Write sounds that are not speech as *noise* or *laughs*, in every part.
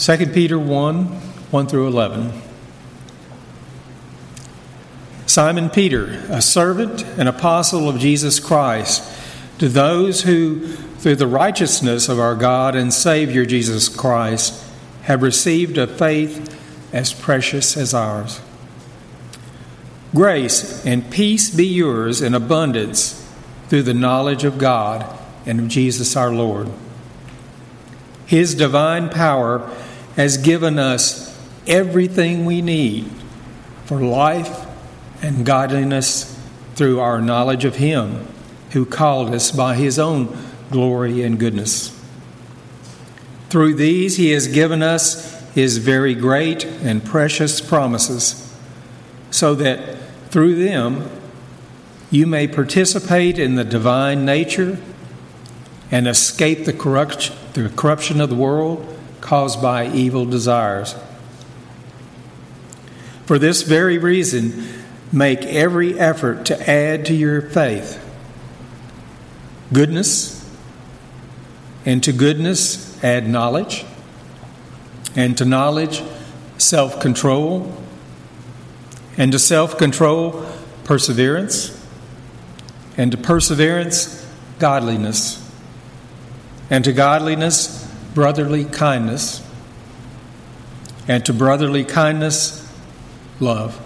2 Peter 1 1 through 11. Simon Peter, a servant and apostle of Jesus Christ, to those who, through the righteousness of our God and Savior Jesus Christ, have received a faith as precious as ours. Grace and peace be yours in abundance through the knowledge of God and of Jesus our Lord. His divine power has given us everything we need for life and godliness through our knowledge of Him who called us by His own glory and goodness. Through these, He has given us His very great and precious promises, so that through them you may participate in the divine nature and escape the, corrupt, the corruption of the world caused by evil desires. For this very reason, make every effort to add to your faith goodness, and to goodness, add knowledge, and to knowledge, self control, and to self control, perseverance, and to perseverance, godliness, and to godliness, brotherly kindness, and to brotherly kindness, love.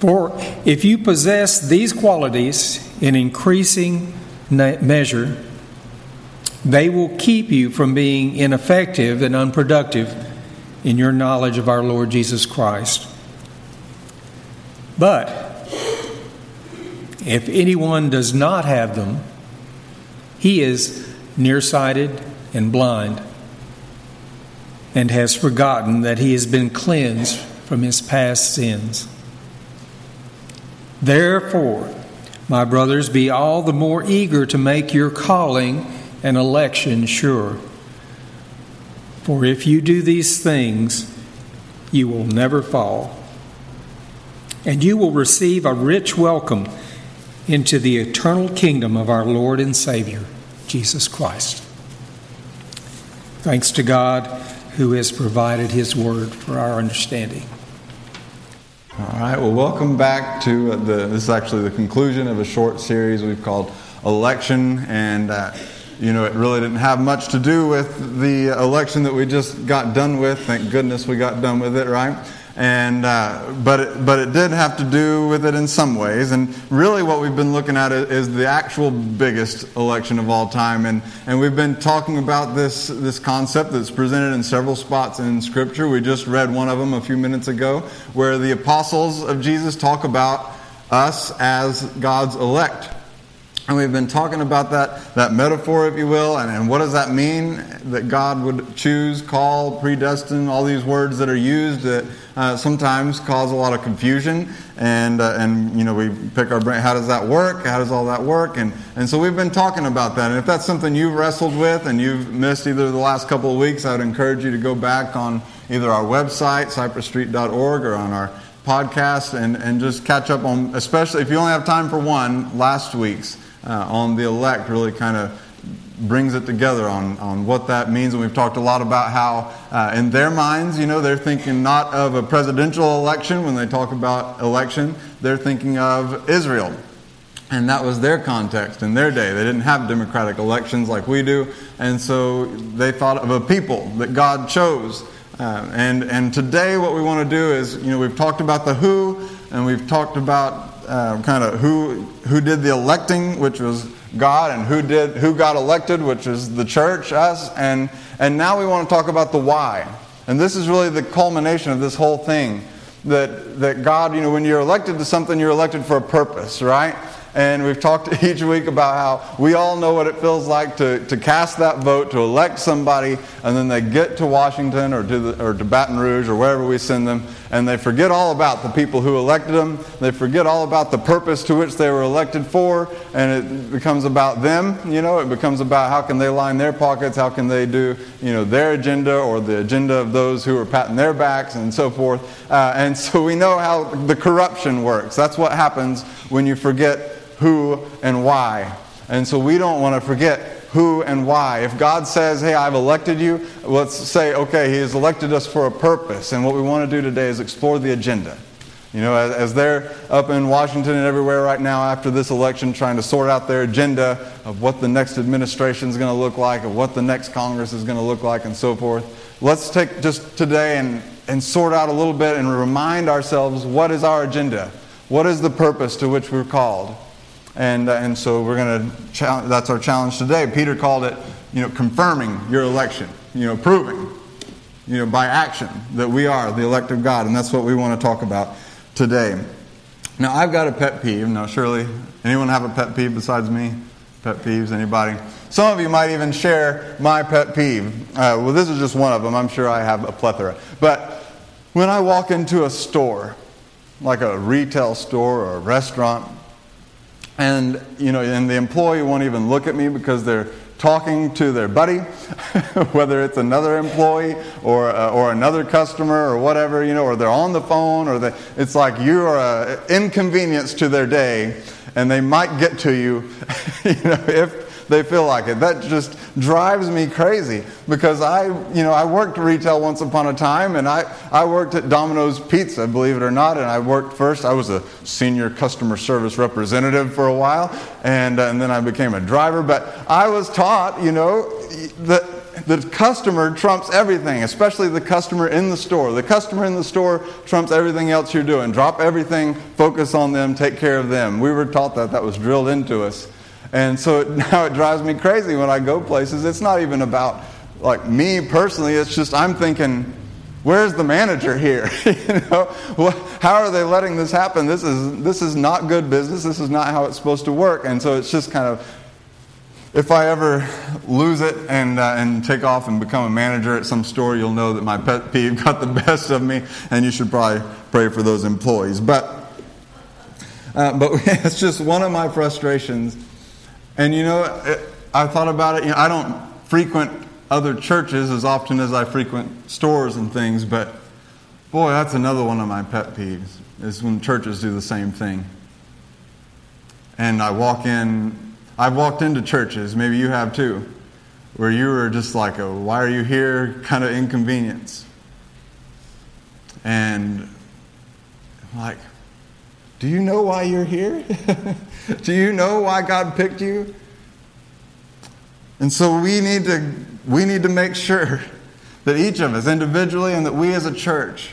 For if you possess these qualities in increasing measure, they will keep you from being ineffective and unproductive in your knowledge of our Lord Jesus Christ. But if anyone does not have them, he is nearsighted and blind and has forgotten that he has been cleansed from his past sins. Therefore, my brothers, be all the more eager to make your calling and election sure. For if you do these things, you will never fall. And you will receive a rich welcome into the eternal kingdom of our Lord and Savior, Jesus Christ. Thanks to God who has provided his word for our understanding. All right, well, welcome back to the, this is actually the conclusion of a short series we've called Election. And, uh, you know, it really didn't have much to do with the election that we just got done with. Thank goodness we got done with it, right? And uh, but it, but it did have to do with it in some ways. And really, what we've been looking at is the actual biggest election of all time. And and we've been talking about this this concept that's presented in several spots in Scripture. We just read one of them a few minutes ago, where the apostles of Jesus talk about us as God's elect. And we've been talking about that, that metaphor, if you will, and, and what does that mean that God would choose, call, predestine, all these words that are used that uh, sometimes cause a lot of confusion. And, uh, and, you know, we pick our brain, how does that work? How does all that work? And, and so we've been talking about that. And if that's something you've wrestled with and you've missed either the last couple of weeks, I would encourage you to go back on either our website, cypressstreet.org, or on our podcast and, and just catch up on, especially if you only have time for one, last week's uh, on the elect really kind of brings it together on, on what that means. And we've talked a lot about how, uh, in their minds, you know, they're thinking not of a presidential election when they talk about election, they're thinking of Israel. And that was their context in their day. They didn't have democratic elections like we do. And so they thought of a people that God chose. Uh, and, and today, what we want to do is, you know, we've talked about the who, and we've talked about uh, kind of who who did the electing, which was God, and who did who got elected, which is the church, us, and and now we want to talk about the why. And this is really the culmination of this whole thing. That that God, you know, when you're elected to something, you're elected for a purpose, right? And we've talked *laughs* each week about how we all know what it feels like to, to cast that vote, to elect somebody, and then they get to Washington or to, the, or to Baton Rouge or wherever we send them, and they forget all about the people who elected them. They forget all about the purpose to which they were elected for, and it becomes about them. You know, it becomes about how can they line their pockets, how can they do, you know, their agenda or the agenda of those who are patting their backs and so forth. Uh, and so we know how the corruption works. That's what happens when you forget who, and why. And so we don't want to forget who and why. If God says, hey, I've elected you, let's say, okay, He has elected us for a purpose. And what we want to do today is explore the agenda. You know, as, as, they're up in Washington and everywhere right now after this election trying to sort out their agenda of what the next administration is going to look like, of what the next Congress is going to look like, and so forth, let's take just today and, and sort out a little bit and remind ourselves what is our agenda? What is the purpose to which we're called? And, uh, and so we're going to, challenge, that's our challenge today. Peter called it, you know, confirming your election, you know, proving, you know, by action that we are the elect of God. And that's what we want to talk about today. Now, I've got a pet peeve. Now, surely, anyone have a pet peeve besides me? Pet peeves, anybody? Some of you might even share my pet peeve. Uh, well, this is just one of them. I'm sure I have a plethora. But when I walk into a store, like a retail store or a restaurant, and you know, and the employee won't even look at me because they're talking to their buddy, *laughs* whether it's another employee or, uh, or another customer or whatever, you know, or they're on the phone, or they, it's like you are an inconvenience to their day, and they might get to you, *laughs* you know, if they feel like it. That just drives me crazy because I, you know, I worked retail once upon a time and I, I worked at Domino's Pizza, believe it or not. And I worked first, I was a senior customer service representative for a while and, and then I became a driver. But I was taught, you know, that the customer trumps everything, especially the customer in the store. The customer in the store trumps everything else you're doing. Drop everything, focus on them, take care of them. We were taught that, that was drilled into us. And so it, *laughs* now it drives me crazy when I go places. It's not even about like me personally. It's just I'm thinking, where's the manager here? *laughs* you know, how are they letting this happen? This is this is not good business. This is not how it's supposed to work. And so it's just kind of. If I ever lose it and, uh, and take off and become a manager at some store, you'll know that my pet peeve got the *laughs* best of me, and you should probably pray for those employees. But, uh, but it's just one of my frustrations and you know, I thought about it. You know, I don't frequent other churches as often as I frequent stores and things, but boy, that's another one of my pet peeves is when churches do the same thing. And I walk in, I've walked into churches, maybe you have too, where you were just like a why are you here kind of inconvenience. And like, do you know why you're here? *laughs* Do you know why God picked you? And so we need to we need to make sure *laughs* that each of us individually and that we as a church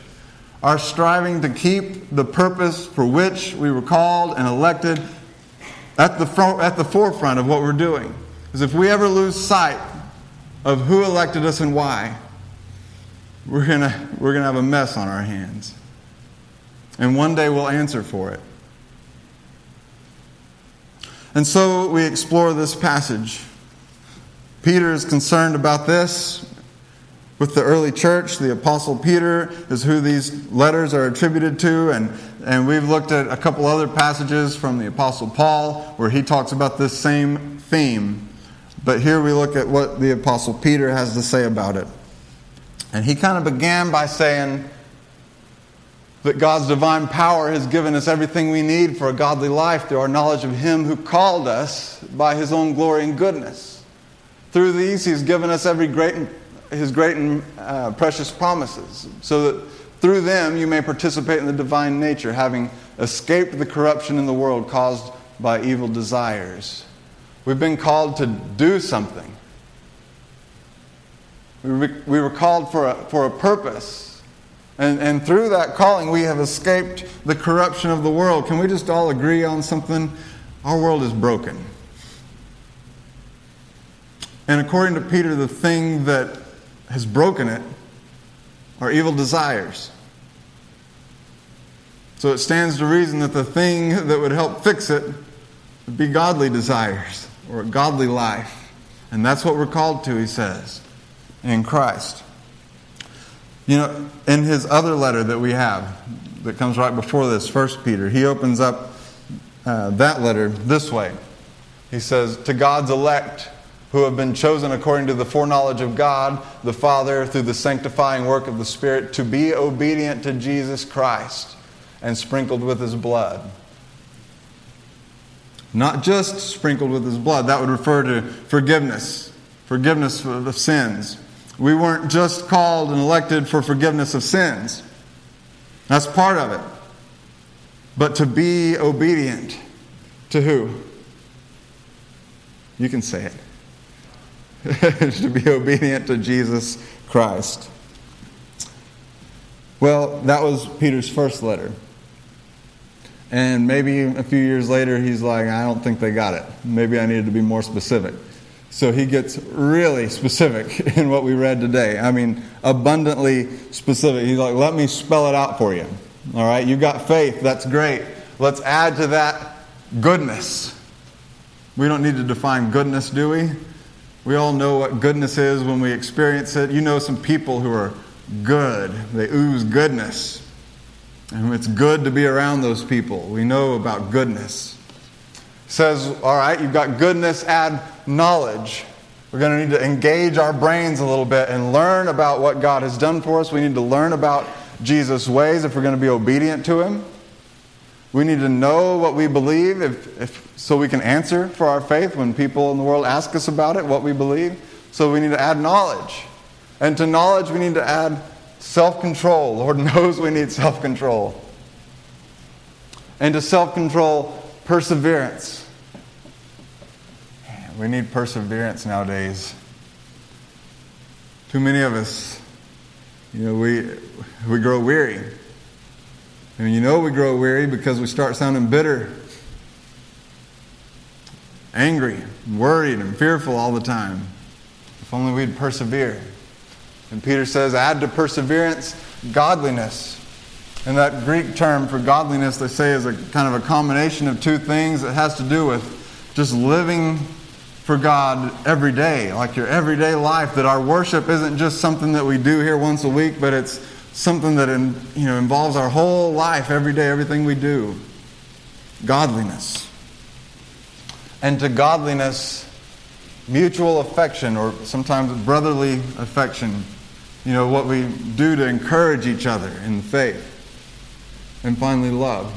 are striving to keep the purpose for which we were called and elected at the front, at the forefront of what we're doing. Because if we ever lose sight of who elected us and why, we're gonna we're gonna have a mess on our hands. And one day we'll answer for it. And so we explore this passage. Peter is concerned about this with the early church. The Apostle Peter is who these letters are attributed to. And, and we've looked at a couple other passages from the Apostle Paul where he talks about this same theme. But here we look at what the Apostle Peter has to say about it. And he kind of began by saying, that God's divine power has given us everything we need for a godly life through our knowledge of Him who called us by His own glory and goodness. Through these, He's given us every great, His great and uh, precious promises, so that through them you may participate in the divine nature, having escaped the corruption in the world caused by evil desires. We've been called to do something. We were called for a, for a purpose. And, and through that calling, we have escaped the corruption of the world. Can we just all agree on something? Our world is broken. And according to Peter, the thing that has broken it are evil desires. So it stands to reason that the thing that would help fix it would be godly desires or a godly life. And that's what we're called to, he says, in Christ. You know, in his other letter that we have, that comes right before this, First Peter, he opens up uh, that letter this way. He says, To God's elect who have been chosen according to the foreknowledge of God the Father through the sanctifying work of the Spirit to be obedient to Jesus Christ and sprinkled with his blood. not just sprinkled with his blood. That would refer to forgiveness, forgiveness of sins. We weren't just called and elected for forgiveness of sins. That's part of it. But to be obedient to who? You can say it. *laughs* to be obedient to Jesus Christ. Well, that was Peter's first letter. And maybe a few years later, he's like, I don't think they got it. Maybe I needed to be more specific. So he gets really specific *laughs* in what we read today. I mean, abundantly specific. He's like, let me spell it out for you. All right, you got faith. That's great. Let's add to that goodness. We don't need to define goodness, do we? We all know what goodness is when we experience it. You know some people who are good, they ooze goodness. And it's good to be around those people. We know about goodness. Says, all right, you've got goodness, add knowledge. We're going to need to engage our brains a little bit and learn about what God has done for us. We need to learn about Jesus' ways if we're going to be obedient to Him. We need to know what we believe if, if, so we can answer for our faith when people in the world ask us about it, what we believe. So we need to add knowledge. And to knowledge, we need to add self control. Lord *laughs* knows we need self control. And to self control, perseverance. We need perseverance nowadays. Too many of us, you know, we, we grow weary. And you know we grow weary because we start sounding bitter, angry, worried, and fearful all the time. If only we'd persevere. And Peter says, add to perseverance godliness. And that Greek term for godliness, they say, is a kind of a combination of two things. It has to do with just living for God every day, like your everyday life, that our worship isn't just something that we do here once a week, but it's something that in, you know, involves our whole life, every day, everything we do. Godliness. And to godliness, mutual affection, or sometimes brotherly affection you know, what we do to encourage each other in faith. And finally, love.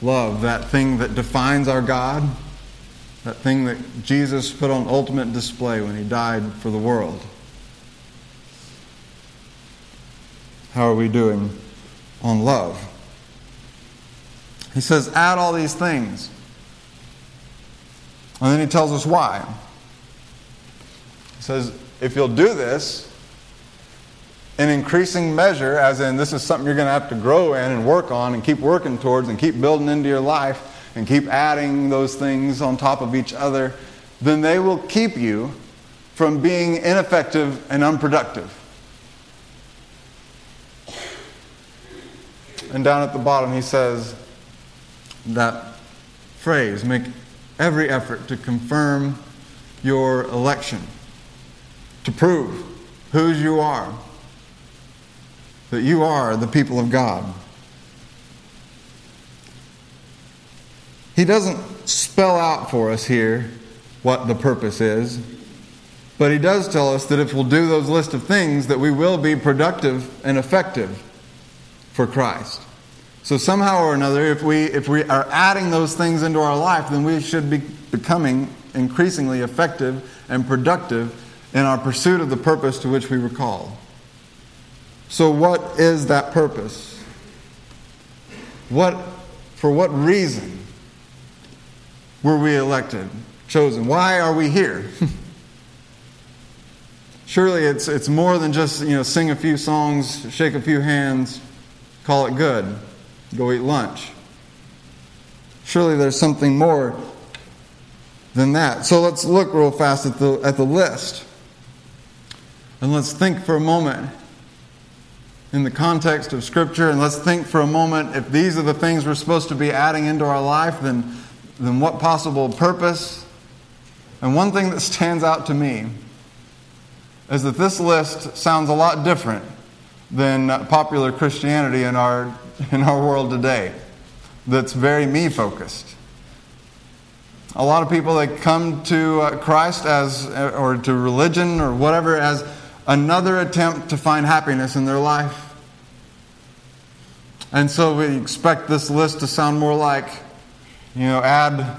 Love, that thing that defines our God, that thing that Jesus put on ultimate display when he died for the world. How are we doing on love? He says, add all these things. And then he tells us why. He says, if you'll do this in increasing measure, as in this is something you're going to have to grow in and work on and keep working towards and keep building into your life and keep adding those things on top of each other, then they will keep you from being ineffective and unproductive. And down at the bottom, he says that phrase make every effort to confirm your election to prove whose you are, that you are the people of God. He doesn't spell out for us here what the purpose is, but he does tell us that if we'll do those list of things, that we will be productive and effective for Christ. So somehow or another, if we if we are adding those things into our life, then we should be becoming increasingly effective and productive in our pursuit of the purpose to which we were called. So, what is that purpose? What, for what reason were we elected, chosen? Why are we here? *laughs* Surely it's, it's more than just you know, sing a few songs, shake a few hands, call it good, go eat lunch. Surely there's something more than that. So let's look real fast at the, at the list. And let's think for a moment in the context of Scripture, and let's think for a moment if these are the things we're supposed to be adding into our life, then, then what possible purpose? And one thing that stands out to me is that this list sounds a lot different than popular Christianity in our, in our world today, that's very me focused. A lot of people that come to uh, Christ as, or to religion or whatever as another attempt to find happiness in their life. And so we expect this list to sound more like You know, add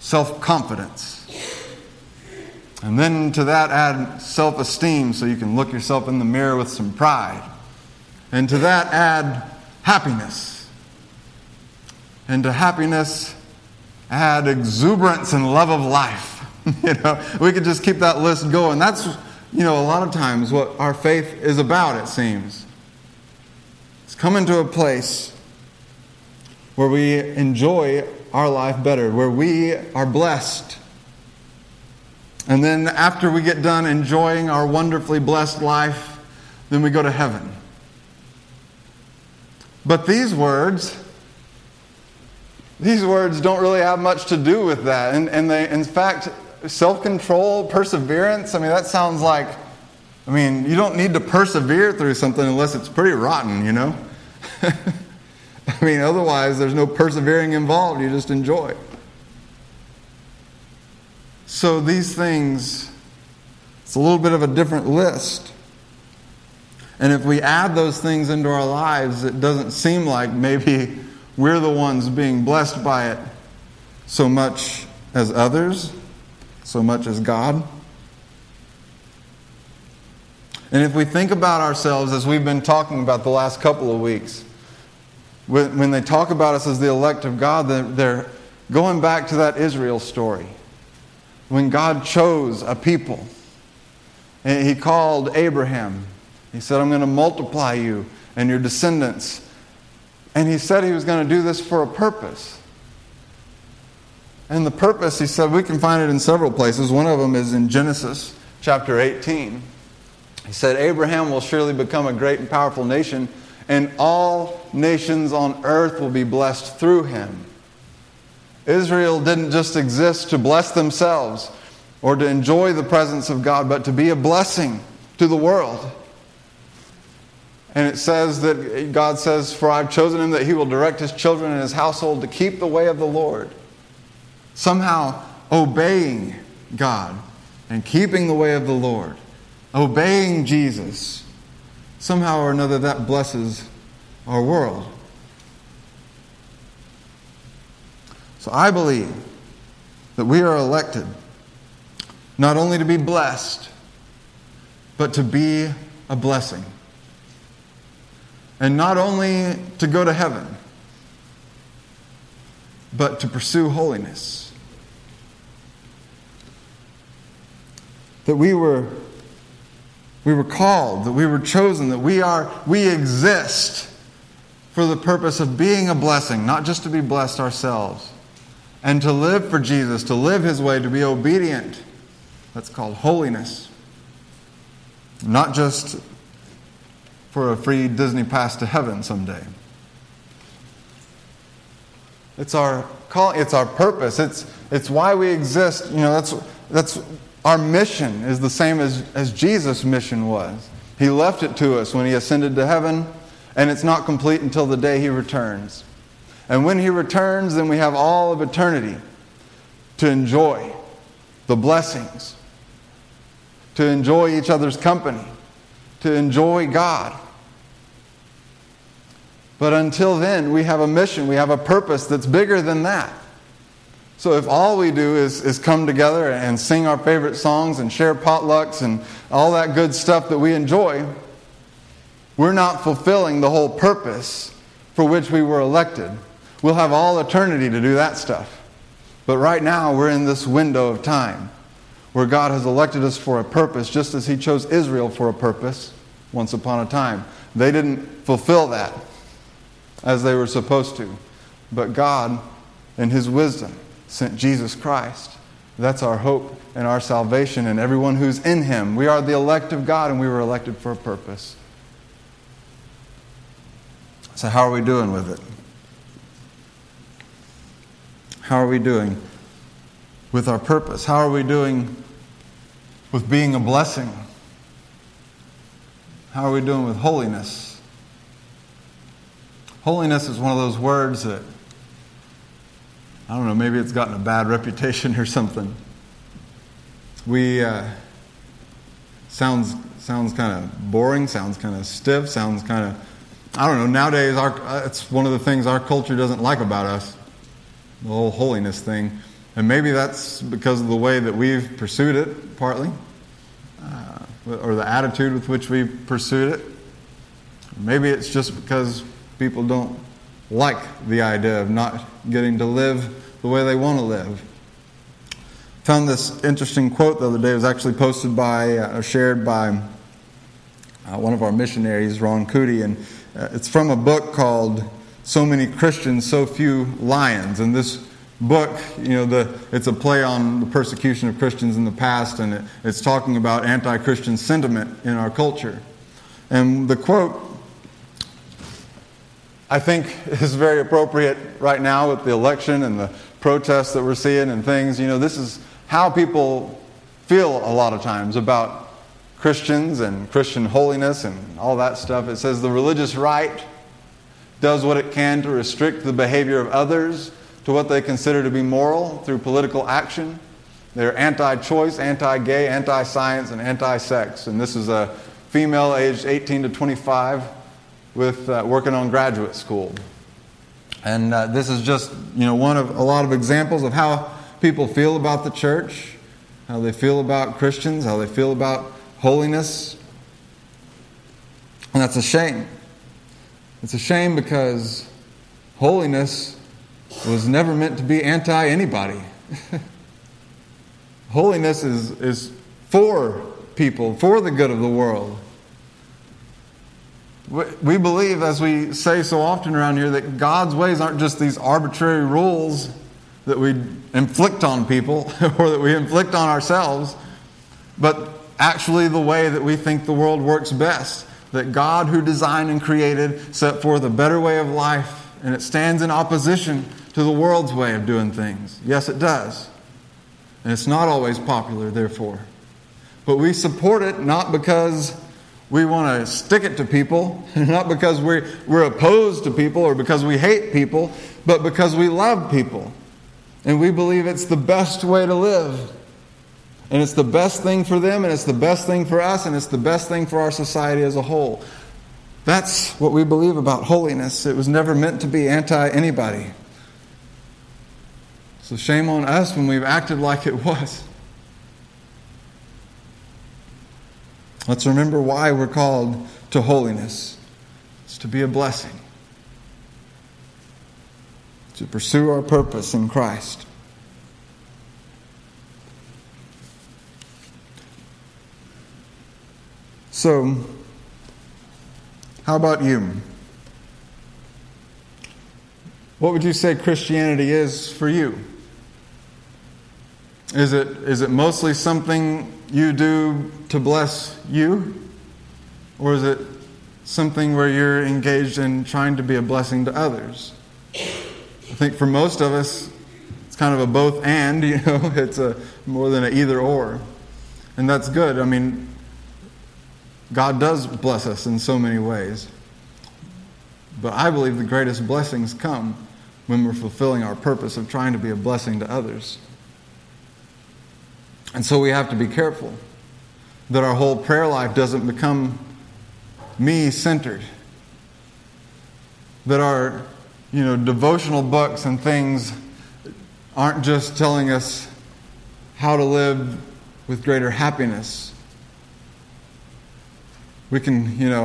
self confidence. And then to that, add self esteem so you can look yourself in the mirror with some pride. And to that, add happiness. And to happiness, add exuberance and love of life. *laughs* you know, we could just keep that list going. That's, you know, a lot of times what our faith is about, it seems. It's coming to a place where we enjoy our life better, where we are blessed. And then after we get done enjoying our wonderfully blessed life, then we go to heaven. But these words, these words don't really have much to do with that. And, and they, in fact, self control, perseverance, I mean, that sounds like, I mean, you don't need to persevere through something unless it's pretty rotten, you know? *laughs* *laughs* I mean, otherwise, there's no persevering involved. You just enjoy. So, these things, it's a little bit of a different list. And if we add those things into our lives, it doesn't seem like maybe we're the ones being blessed by it so much as others, so much as God. And if we think about ourselves as we've been talking about the last couple of weeks, when they talk about us as the elect of God, they're going back to that Israel story. When God chose a people, and He called Abraham he said, I'm going to multiply you and your descendants. And he said he was going to do this for a purpose. And the purpose, he said, we can find it in several places. One of them is in Genesis chapter 18. He said, Abraham will surely become a great and powerful nation, and all nations on earth will be blessed through him. Israel didn't just exist to bless themselves or to enjoy the presence of God, but to be a blessing to the world. And it says that God says, For I've chosen him that he will direct his children and his household to keep the way of the Lord. Somehow obeying God and keeping the way of the Lord, obeying Jesus, somehow or another that blesses our world. So I believe that we are elected not only to be blessed, but to be a blessing. And not only to go to heaven, but to pursue holiness. That we were, we were called, that we were chosen, that we are, we exist for the purpose of being a blessing, not just to be blessed ourselves, and to live for Jesus, to live his way, to be obedient. That's called holiness. Not just for a free Disney pass to heaven someday. It's our call, it's our purpose. It's, it's why we exist. You know, that's, that's our mission is the same as, as Jesus' mission was. He left it to us when he ascended to heaven, and it's not complete until the day he returns. And when he returns, then we have all of eternity to enjoy the blessings, to enjoy each other's company, to enjoy God. But until then, we have a mission, we have a purpose that's bigger than that. So if all we do is, is come together and sing our favorite songs and share potlucks and all that good stuff that we enjoy, we're not fulfilling the whole purpose for which we were elected. We'll have all eternity to do that stuff. But right now, we're in this window of time where God has elected us for a purpose, just as He chose Israel for a purpose once upon a time. They didn't fulfill that as they were supposed to. But God, in His wisdom, sent Jesus Christ. That's our hope and our salvation and everyone who's in Him. We are the elect of God and we were elected for a purpose. So, how are we doing with it? How are we doing with our purpose? How are we doing with being a blessing? How are we doing with holiness? Holiness is one of those words that, I don't know, maybe it's gotten a bad *laughs* reputation or something. We, uh, sounds, sounds kind of boring, sounds kind of stiff, sounds kind of, I don't know, nowadays our, uh, it's one of the things our culture doesn't like about us. the whole holiness thing. And maybe that's because of the way that we've pursued it, partly, uh, or the attitude with which we've pursued it. Maybe it's just because people don't like the idea of not getting to live the way they want to live. Found this interesting quote the other day. It was actually posted by, uh, shared by uh, one of our missionaries, Ron Cootie, and uh, it's from a book called "So Many Christians, So Few Lions." And this book, you know, the, it's a play on the persecution of Christians in the past, and it, it's talking about anti-Christian sentiment in our culture. And the quote I think is very appropriate right now with the election and the protests that we're seeing and things. You know, this is how people feel a lot of times about Christians and Christian holiness and all that stuff. It says the religious right does what it can to restrict the behavior of others to what they consider to be moral through political action. They're anti choice, anti gay, anti science, and anti sex. And this is a female aged 18 to 25 with uh, working on graduate school. And uh, this is just, you know, one of a lot of examples of how people feel about the church, how they feel about Christians, how they feel about holiness. And that's a shame. It's a shame because holiness was never meant to be anti anybody. *laughs* holiness is, is for people, for the good of the world. We believe, as we say so often around here, that God's ways aren't just these arbitrary rules that we inflict on people *laughs* or that we inflict on ourselves, but actually the way that we think the world works best. That God, who designed and created, set forth a better way of life, and it stands in opposition to the world's way of doing things. Yes, it does. And it's not always popular, therefore. But we support it not because we want to stick it to people, *laughs* not because we're, we're opposed to people or because we hate people, but because we love people. And we believe it's the best way to live. And it's the best thing for them, and it's the best thing for us, and it's the best thing for our society as a whole. That's what we believe about holiness. It was never meant to be anti anybody. So shame on us when we've acted like it was. Let's remember why we're called to holiness. It's to be a blessing, to pursue our purpose in Christ. So, how about you? What would you say Christianity is for you? Is it, is it mostly something you do to bless you? Or is it something where you're engaged in trying to be a blessing to others? I think for most of us, it's kind of a both and, *laughs* you know, it's a more than an either or. And that's good. I mean, God does bless us in so many ways. But I believe the greatest blessings come when we're fulfilling our purpose of trying to be a blessing to others. And so we have to be careful that our whole prayer life doesn't become me centered. That our you know devotional books and things aren't just telling us how to live with greater happiness. We can, you know,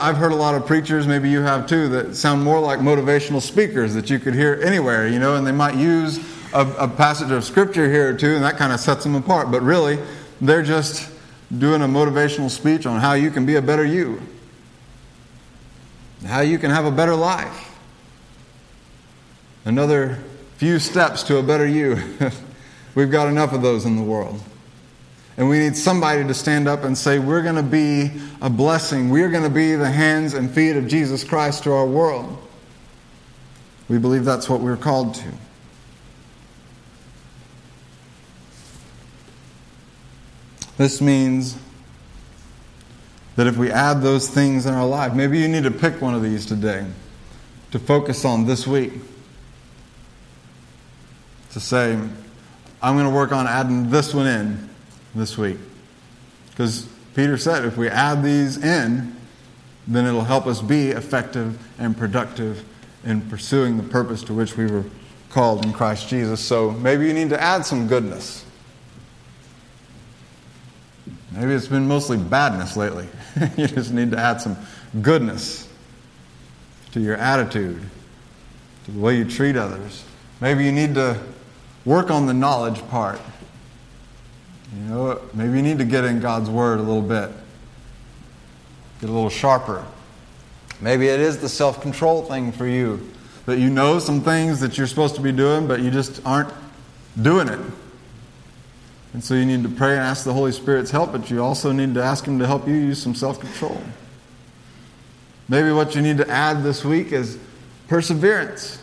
I've heard a lot of preachers, maybe you have too, that sound more like motivational speakers that you could hear anywhere, you know, and they might use a, a passage of scripture here or two, and that kind of sets them apart. But really, they're just doing a motivational speech on how you can be a better you, how you can have a better life. Another few steps to a better you. *laughs* We've got enough of those in the world. And we need somebody to stand up and say, We're going to be a blessing. We're going to be the hands and feet of Jesus Christ to our world. We believe that's what we're called to. This means that if we add those things in our life, maybe you need to pick one of these today to focus on this week. To say, I'm going to work on adding this one in this week. Because Peter said if we add these in, then it'll help us be effective and productive in pursuing the purpose to which we were called in Christ Jesus. So maybe you need to add some goodness. Maybe it's been mostly badness lately. *laughs* you just need to add some goodness to your attitude, to the way you treat others. Maybe you need to work on the knowledge part. You know, maybe you need to get in God's Word a little bit, get a little sharper. Maybe it is the self control thing for you that you know some things that you're supposed to be doing, but you just aren't doing it. And so you need to pray and ask the Holy Spirit's help, but you also need to ask Him to help you use some self control. Maybe what you need to add this week is perseverance.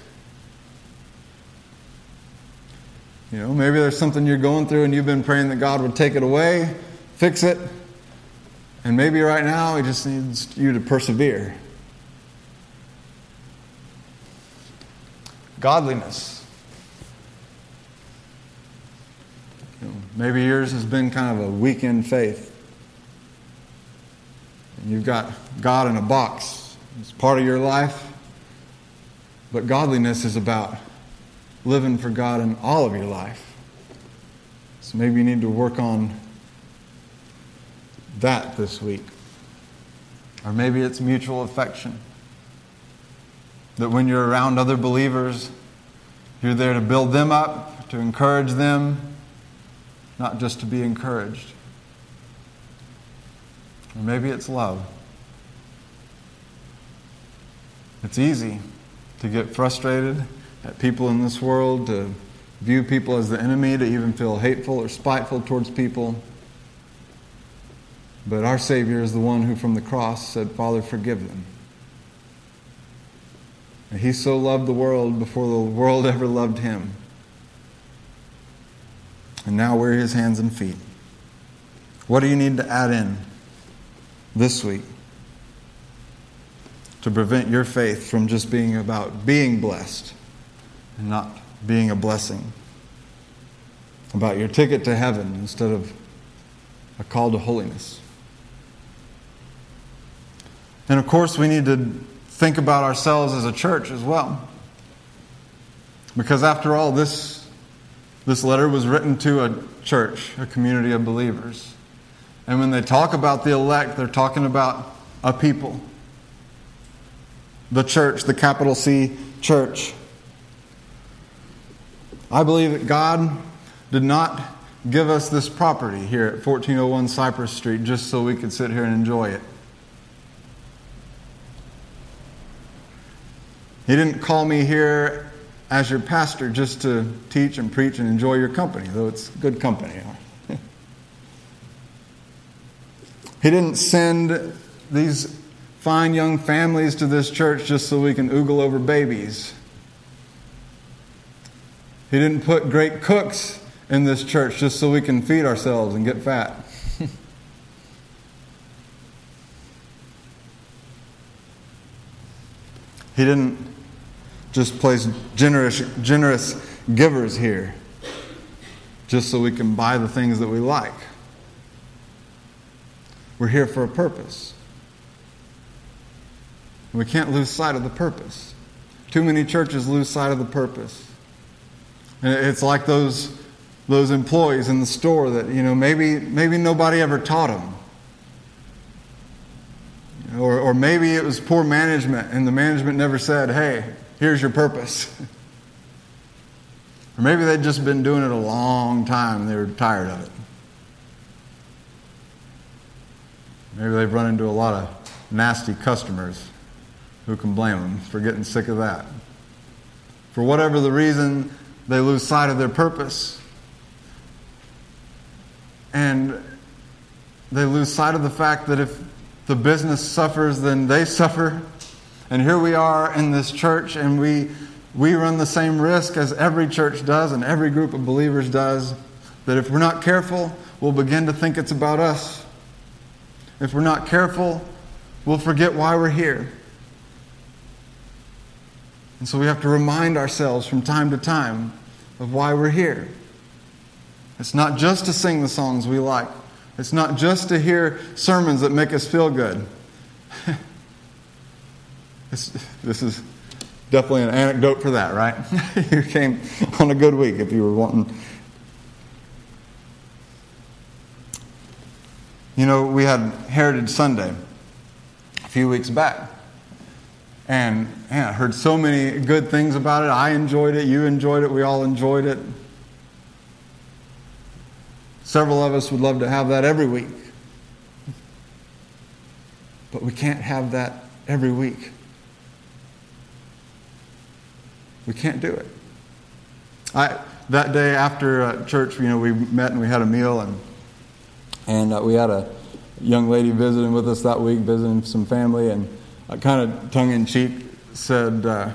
You know, maybe there's something you're going through and you've been praying that God would take it away, fix it, and maybe right now He just needs you to persevere. Godliness. You know, maybe yours has been kind of a weekend faith. And you've got God in a box. It's part of your life. But godliness is about living for God in all of your life. So maybe you need to work on that this week. Or maybe it's mutual affection. That when you're around other believers, you're there to build them up, to encourage them, not just to be encouraged. Or maybe it's love. It's easy to get frustrated at people in this world, to view people as the enemy, to even feel hateful or spiteful towards people. But our Savior is the one who from the cross said, Father, forgive them. And he so loved the world before the world *laughs* ever loved him. And now we're his hands and feet. What do you need to add in this week to prevent your faith from just being about being blessed and not being a blessing? About your ticket to heaven instead of a call to holiness. And of course, we need to think about ourselves as a church as well. Because after all, this, this letter was written to a church, a community of believers. And when they talk about the elect, they're talking about a people. The church, the capital C church. I believe that God did not give us this property here at 1401 Cypress Street just so we could sit here and enjoy it. He didn't call me here as your pastor just to teach and preach and enjoy your company, though it's good company. *laughs* he didn't send these fine young families to this church just so we can oogle over babies. He didn't put great cooks in this church just so we can feed ourselves and get fat. *laughs* he didn't just place generous, generous givers here just so we can buy the things that we like. We're here for a purpose. We can't lose sight of the purpose. Too many churches lose sight of the purpose. And it's like those, those employees in the store that, you know, maybe, maybe nobody ever taught them. Or, or maybe it was poor management and the management never said, hey, Here's your purpose. *laughs* or maybe they'd just been doing it a long time and they were tired of it. Maybe they've run into a lot of nasty customers. Who can blame them for getting sick of that? For whatever the reason, they lose sight of their purpose. And they lose sight of the fact that if the business suffers, then they *laughs* suffer. And here we are in this church, and we, we run the same risk as every church does and every group of believers does that if we're not careful, we'll begin to think it's about us. If we're not careful, we'll forget why we're here. And so we have to remind ourselves from time to time of why we're here. It's not just to sing the songs we like, it's not just to hear sermons that make us feel good. *laughs* This, this is definitely an anecdote for that, right? *laughs* you came on a good week if you were wanting. You know, we had Heritage Sunday a few weeks back. And man, I heard so many good things about it. I enjoyed it. You enjoyed it. We all enjoyed it. Several of us would love to have that every week. But we can't have that every week. We can't do it. I, that day after uh, church, you know, we met and we had a meal, and, and uh, we had a young lady visiting with us that week, visiting some family, and uh, kind of tongue in cheek said, uh,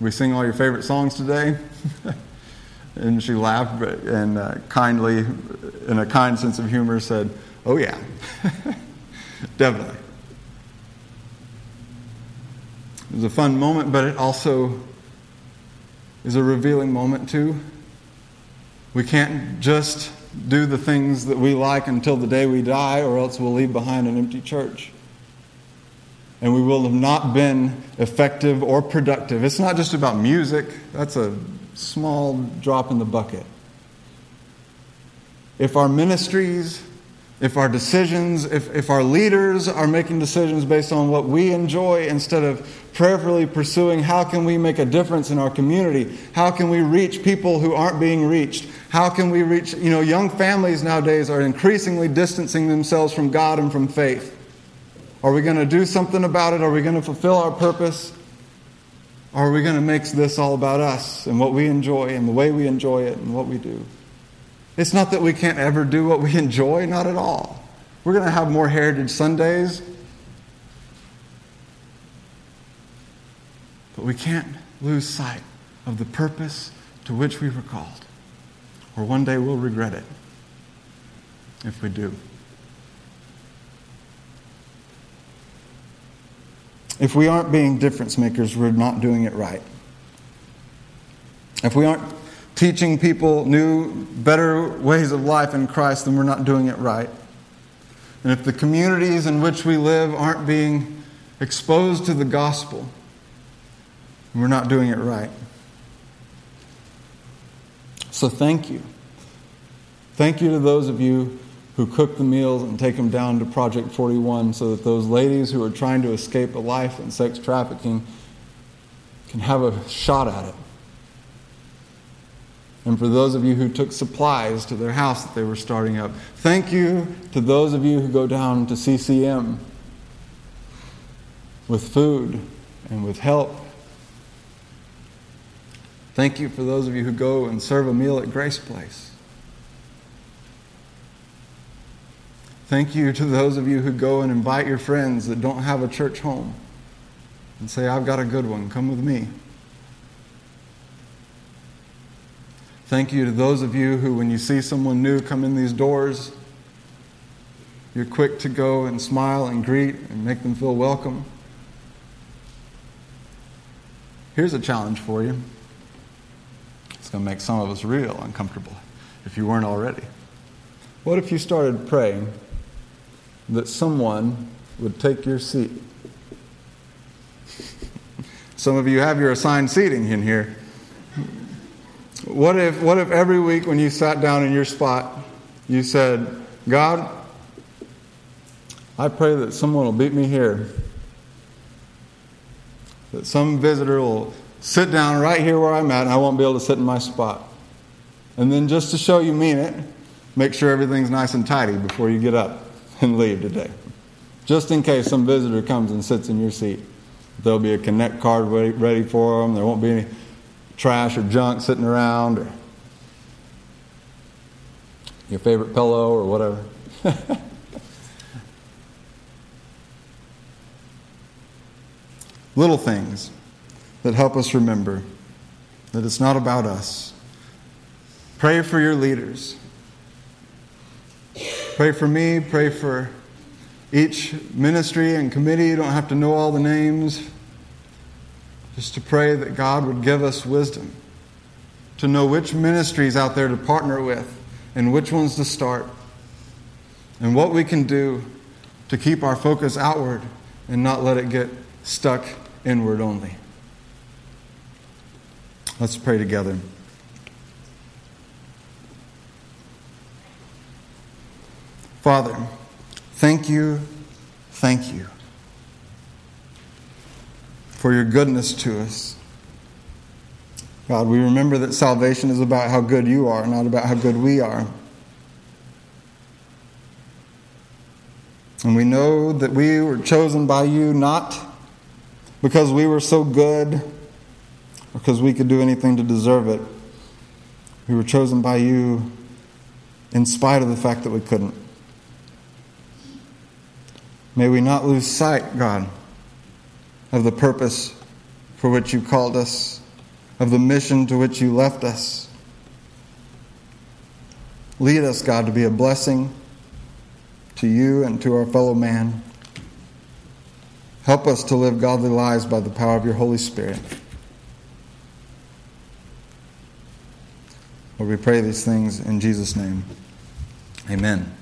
We sing all your favorite songs today? *laughs* and she laughed but, and uh, kindly, in a kind sense of humor, said, Oh, yeah, *laughs* definitely. It was a fun moment, but it also is a revealing moment, too. We can't just do the things that we like until the day we die, or else we'll leave behind an empty church. And we will have not been effective or productive. It's not just about music, that's a small drop in the bucket. If our ministries, if our decisions, if, if our leaders are making decisions based on what we enjoy instead of prayerfully pursuing how can we make a difference in our community, how can we reach people who aren't being reached, how can we reach, you know, young families nowadays are increasingly distancing themselves from God and from faith. Are we going to do something about it? Are we going to fulfill our purpose? Or are we going to make this all about us and what we enjoy and the way we enjoy it and what we do? It's not that we can't ever do what we *laughs* enjoy, not at all. We're going to have more Heritage Sundays. But we can't lose sight of the purpose to which we were called. Or one day we'll regret it if we do. If we aren't being difference makers, we're not doing it right. If we aren't teaching people new, better ways of life in Christ, then we're not doing it right. And if the communities in which we live aren't being exposed to the gospel, we're not doing it right. So thank you. Thank you to those of you who cook the meals and take them down to Project 41 so that those ladies who are trying to escape a life in sex trafficking can have a shot at it. And for those of you who took supplies to their house that they were starting up, thank you to those of you who go down to CCM with food and with help. Thank you for those of you who go and serve a meal at Grace Place. Thank you to those of you who go and invite your friends that don't have a church home and say, I've got a good one, come with me. Thank you to those of you who, when you see someone new come in these doors, you're quick to go and smile and greet and make them feel welcome. Here's a challenge for you. It's going to make some of us real uncomfortable if you weren't already. What if you started praying that someone would take your seat? Some of you have your assigned seating in here. What if, what if every week when you sat down in your spot, you said, God, I pray that someone will beat me here. That some visitor will sit down right here where I'm at and I won't be able to sit in my spot. And then just to show you mean it, make sure everything's nice and tidy before you get up and leave today. Just in case some visitor comes and sits in your seat. There'll be a connect card ready, for them. There won't be any trash or junk sitting around or your favorite pillow or whatever. *laughs* Little things that help us remember that it's not about us. Pray for your leaders. Pray for me. Pray for each ministry and committee. You don't have to know all the names just to pray that God would give us wisdom to know which ministries out there to partner with and which ones to start and what we can do to keep our focus outward and not let it get stuck inward only. Let's pray together. Father, thank you, thank you for your goodness to us. God, we remember that salvation is about how good you are, not about how good we are. And we know that we were chosen by you not because we were so good or because we could do anything to deserve it. We were chosen by you in spite of the fact that we couldn't. May we not lose sight, God, of the purpose for which you called us of the mission to which you left us. Lead us, God, to be a blessing to you and to our fellow man. Help us to live godly lives by the power of your Holy Spirit. Lord, we pray these things in Jesus' name. Amen.